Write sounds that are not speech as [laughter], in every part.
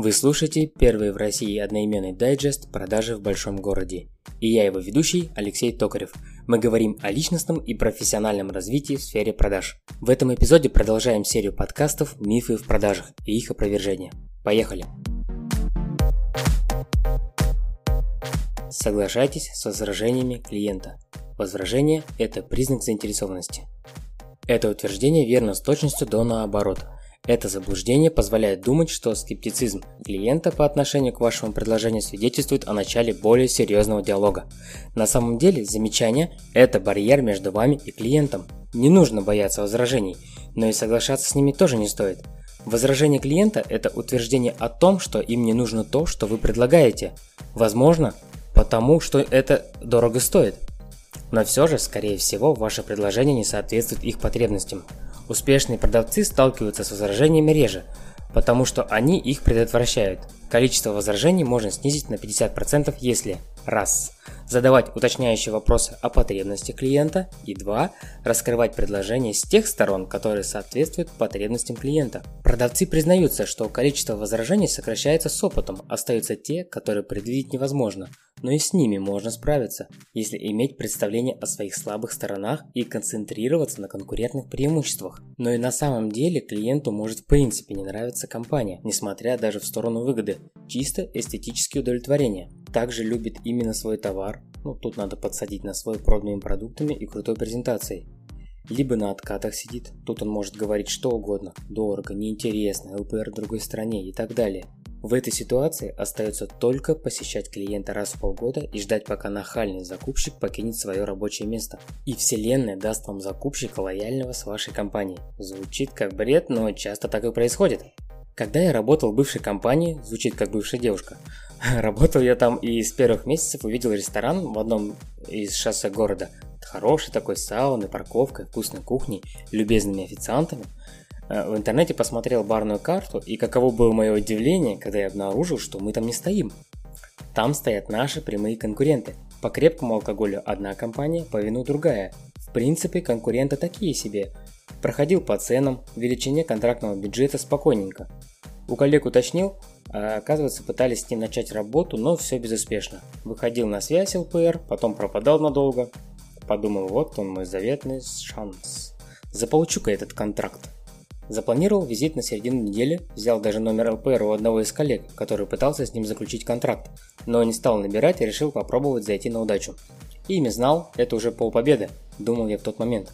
Вы слушаете первый в России одноименный дайджест «Продажи в большом городе». И я его ведущий Алексей Токарев. Мы говорим о личностном и профессиональном развитии в сфере продаж. В этом эпизоде продолжаем серию подкастов «Мифы в продажах» и их опровержение. Поехали! Соглашайтесь с возражениями клиента. Возражение – это признак заинтересованности. Это утверждение верно с точностью до наоборот – это заблуждение позволяет думать, что скептицизм клиента по отношению к вашему предложению свидетельствует о начале более серьезного диалога. На самом деле, замечание – это барьер между вами и клиентом. Не нужно бояться возражений, но и соглашаться с ними тоже не стоит. Возражение клиента – это утверждение о том, что им не нужно то, что вы предлагаете. Возможно, потому что это дорого стоит. Но все же, скорее всего, ваше предложение не соответствует их потребностям. Успешные продавцы сталкиваются с возражениями реже, потому что они их предотвращают. Количество возражений можно снизить на 50%, если раз задавать уточняющие вопросы о потребностях клиента и 2. раскрывать предложения с тех сторон, которые соответствуют потребностям клиента. Продавцы признаются, что количество возражений сокращается с опытом, остаются те, которые предвидеть невозможно, но и с ними можно справиться, если иметь представление о своих слабых сторонах и концентрироваться на конкурентных преимуществах. Но и на самом деле клиенту может в принципе не нравиться компания, несмотря даже в сторону выгоды, чисто эстетические удовлетворения также любит именно свой товар, ну тут надо подсадить на свой проданными продуктами и крутой презентацией. Либо на откатах сидит, тут он может говорить что угодно, дорого, неинтересно, ЛПР в другой стране и так далее. В этой ситуации остается только посещать клиента раз в полгода и ждать, пока нахальный закупщик покинет свое рабочее место. И вселенная даст вам закупщика лояльного с вашей компанией. Звучит как бред, но часто так и происходит. Когда я работал в бывшей компании, звучит как бывшая девушка, [laughs] работал я там и с первых месяцев увидел ресторан в одном из шоссе города. Хороший такой сауны, парковкой, вкусной кухней, любезными официантами. Э, в интернете посмотрел барную карту, и каково было мое удивление, когда я обнаружил, что мы там не стоим. Там стоят наши прямые конкуренты. По крепкому алкоголю одна компания, по вину другая. В принципе, конкуренты такие себе. Проходил по ценам, величине контрактного бюджета спокойненько. У коллег уточнил, а оказывается пытались с ним начать работу, но все безуспешно. Выходил на связь ЛПР, потом пропадал надолго. Подумал, вот он мой заветный шанс. Заполучу-ка этот контракт. Запланировал визит на середину недели, взял даже номер ЛПР у одного из коллег, который пытался с ним заключить контракт, но не стал набирать и решил попробовать зайти на удачу. Имя знал, это уже полпобеды, думал я в тот момент.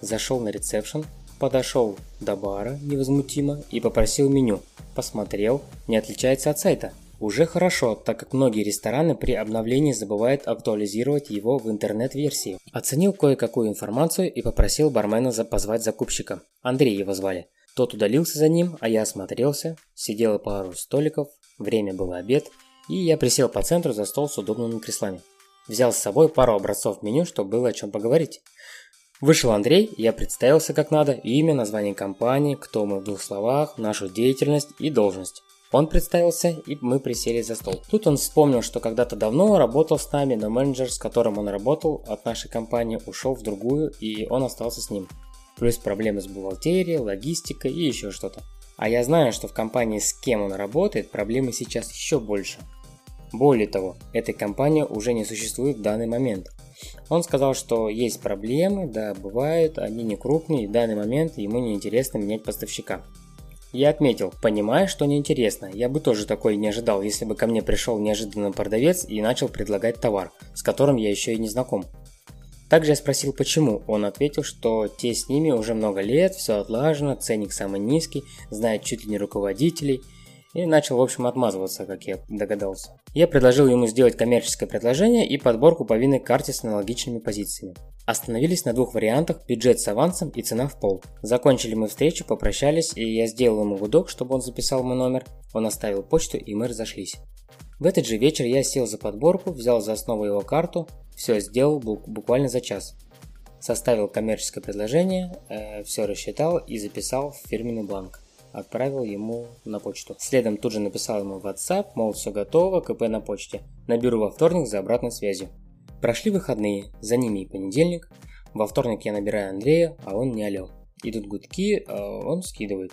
Зашел на ресепшн, подошел до бара невозмутимо и попросил меню. Посмотрел, не отличается от сайта. Уже хорошо, так как многие рестораны при обновлении забывают актуализировать его в интернет-версии. Оценил кое-какую информацию и попросил бармена позвать закупщика. Андрей его звали. Тот удалился за ним, а я осмотрелся. Сидело пару столиков, время было обед, и я присел по центру за стол с удобными креслами. Взял с собой пару образцов меню, чтобы было о чем поговорить. Вышел Андрей, я представился как надо, имя, название компании, кто мы в двух словах, нашу деятельность и должность. Он представился, и мы присели за стол. Тут он вспомнил, что когда-то давно работал с нами, но менеджер, с которым он работал от нашей компании, ушел в другую, и он остался с ним. Плюс проблемы с бухгалтерией, логистикой и еще что-то. А я знаю, что в компании, с кем он работает, проблемы сейчас еще больше. Более того, этой компании уже не существует в данный момент. Он сказал, что есть проблемы, да, бывают, они не крупные, и в данный момент ему не интересно менять поставщика. Я отметил, понимая, что неинтересно, я бы тоже такой не ожидал, если бы ко мне пришел неожиданно продавец и начал предлагать товар, с которым я еще и не знаком. Также я спросил, почему. Он ответил, что те с ними уже много лет, все отлажено, ценник самый низкий, знает чуть ли не руководителей – и начал, в общем, отмазываться, как я догадался. Я предложил ему сделать коммерческое предложение и подборку по винной карте с аналогичными позициями. Остановились на двух вариантах – бюджет с авансом и цена в пол. Закончили мы встречу, попрощались, и я сделал ему гудок, чтобы он записал мой номер. Он оставил почту, и мы разошлись. В этот же вечер я сел за подборку, взял за основу его карту, все сделал буквально за час. Составил коммерческое предложение, э, все рассчитал и записал в фирменный бланк отправил ему на почту. Следом тут же написал ему в WhatsApp, мол, все готово, КП на почте. Наберу во вторник за обратной связью. Прошли выходные, за ними и понедельник. Во вторник я набираю Андрея, а он не алё. Идут гудки, а он скидывает.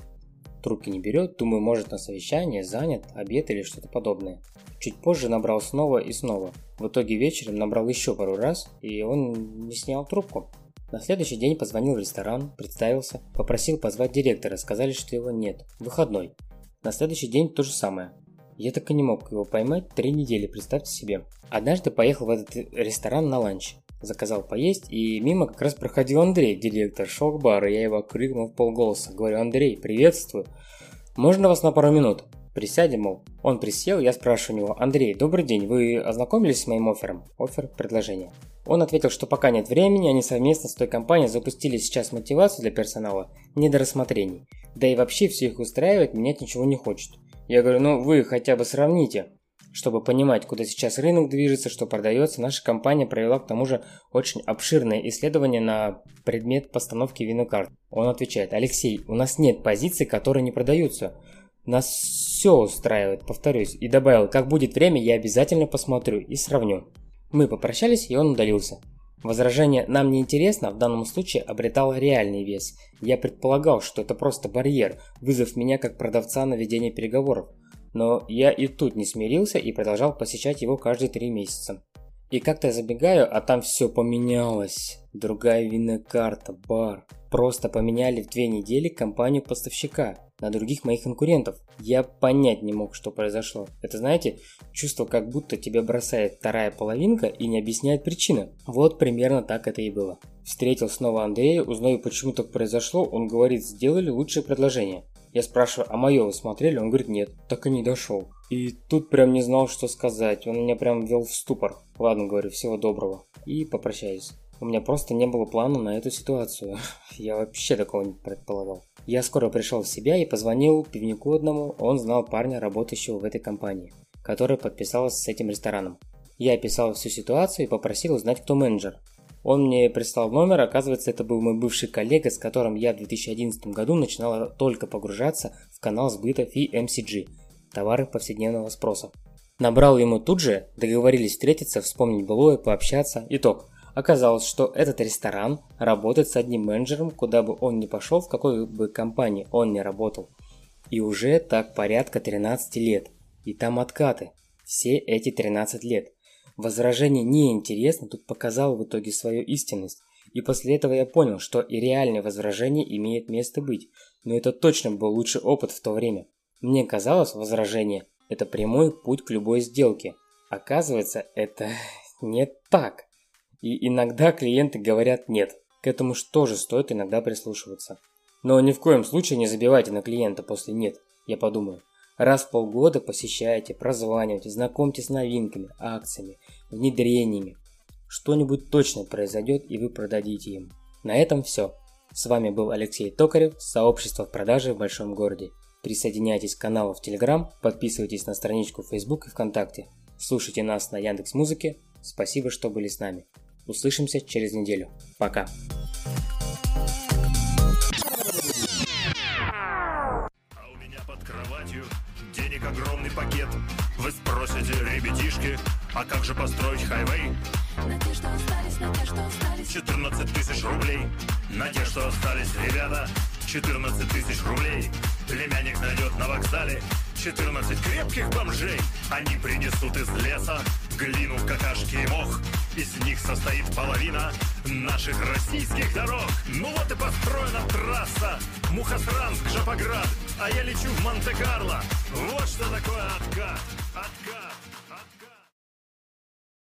Трубки не берет, думаю, может на совещание, занят, обед или что-то подобное. Чуть позже набрал снова и снова. В итоге вечером набрал еще пару раз, и он не снял трубку. На следующий день позвонил в ресторан, представился, попросил позвать директора, сказали, что его нет. Выходной. На следующий день то же самое. Я так и не мог его поймать три недели, представьте себе. Однажды поехал в этот ресторан на ланч. Заказал поесть, и мимо как раз проходил Андрей, директор, бару, я его крикнул в полголоса. Говорю, Андрей, приветствую. Можно вас на пару минут? Присядем, мол. Он присел, я спрашиваю у него, Андрей, добрый день, вы ознакомились с моим оффером? Оффер, предложение. Он ответил, что пока нет времени, они совместно с той компанией запустили сейчас мотивацию для персонала не до рассмотрений. Да и вообще все их устраивает, менять ничего не хочет. Я говорю, ну вы хотя бы сравните. Чтобы понимать, куда сейчас рынок движется, что продается, наша компания провела к тому же очень обширное исследование на предмет постановки винокарт. Он отвечает, Алексей, у нас нет позиций, которые не продаются. Нас все устраивает, повторюсь, и добавил, как будет время, я обязательно посмотрю и сравню. Мы попрощались, и он удалился. Возражение «нам не интересно» в данном случае обретало реальный вес. Я предполагал, что это просто барьер, вызов меня как продавца на ведение переговоров. Но я и тут не смирился и продолжал посещать его каждые три месяца. И как-то я забегаю, а там все поменялось. Другая винная карта, бар. Просто поменяли в две недели компанию поставщика на других моих конкурентов. Я понять не мог, что произошло. Это, знаете, чувство, как будто тебя бросает вторая половинка и не объясняет причины. Вот примерно так это и было. Встретил снова Андрея, узнаю, почему так произошло. Он говорит, сделали лучшее предложение. Я спрашиваю, а мое вы смотрели? Он говорит, нет, так и не дошел. И тут прям не знал, что сказать. Он меня прям ввел в ступор. Ладно, говорю, всего доброго. И попрощаюсь. У меня просто не было плана на эту ситуацию. [laughs] Я вообще такого не предполагал. Я скоро пришел в себя и позвонил пивнику одному, он знал парня, работающего в этой компании, который подписался с этим рестораном. Я описал всю ситуацию и попросил узнать, кто менеджер. Он мне прислал номер, оказывается, это был мой бывший коллега, с которым я в 2011 году начинала только погружаться в канал сбыта FMCG – товары повседневного спроса. Набрал ему тут же, договорились встретиться, вспомнить былое, пообщаться. Итог – Оказалось, что этот ресторан работает с одним менеджером, куда бы он ни пошел, в какой бы компании он ни работал. И уже так порядка 13 лет. И там откаты. Все эти 13 лет. Возражение неинтересно тут показало в итоге свою истинность. И после этого я понял, что и реальное возражение имеет место быть. Но это точно был лучший опыт в то время. Мне казалось, возражение – это прямой путь к любой сделке. Оказывается, это [laughs] не так. И иногда клиенты говорят «нет». К этому же тоже стоит иногда прислушиваться. Но ни в коем случае не забивайте на клиента после «нет», я подумаю. Раз в полгода посещайте, прозванивайте, знакомьтесь с новинками, акциями, внедрениями. Что-нибудь точно произойдет и вы продадите им. На этом все. С вами был Алексей Токарев, сообщество в продаже в большом городе. Присоединяйтесь к каналу в Телеграм, подписывайтесь на страничку в Facebook и ВКонтакте. Слушайте нас на Яндекс Музыке. Спасибо, что были с нами. Услышимся через неделю. Пока. А у меня под кроватью денег огромный пакет. Вы спросите, ребятишки, а как же построить хайвей? На те, что остались, на те, что остались. 14 тысяч рублей. На те, что остались, ребята, 14 тысяч рублей. Племянник найдет на вокзале 14 крепких бомжей. Они принесут из леса глину, какашки и мох. Из них состоит половина наших российских дорог. Ну вот и построена трасса Мухосранск-Жапоград, а я лечу в Монте-Карло. Вот что такое откат, откат.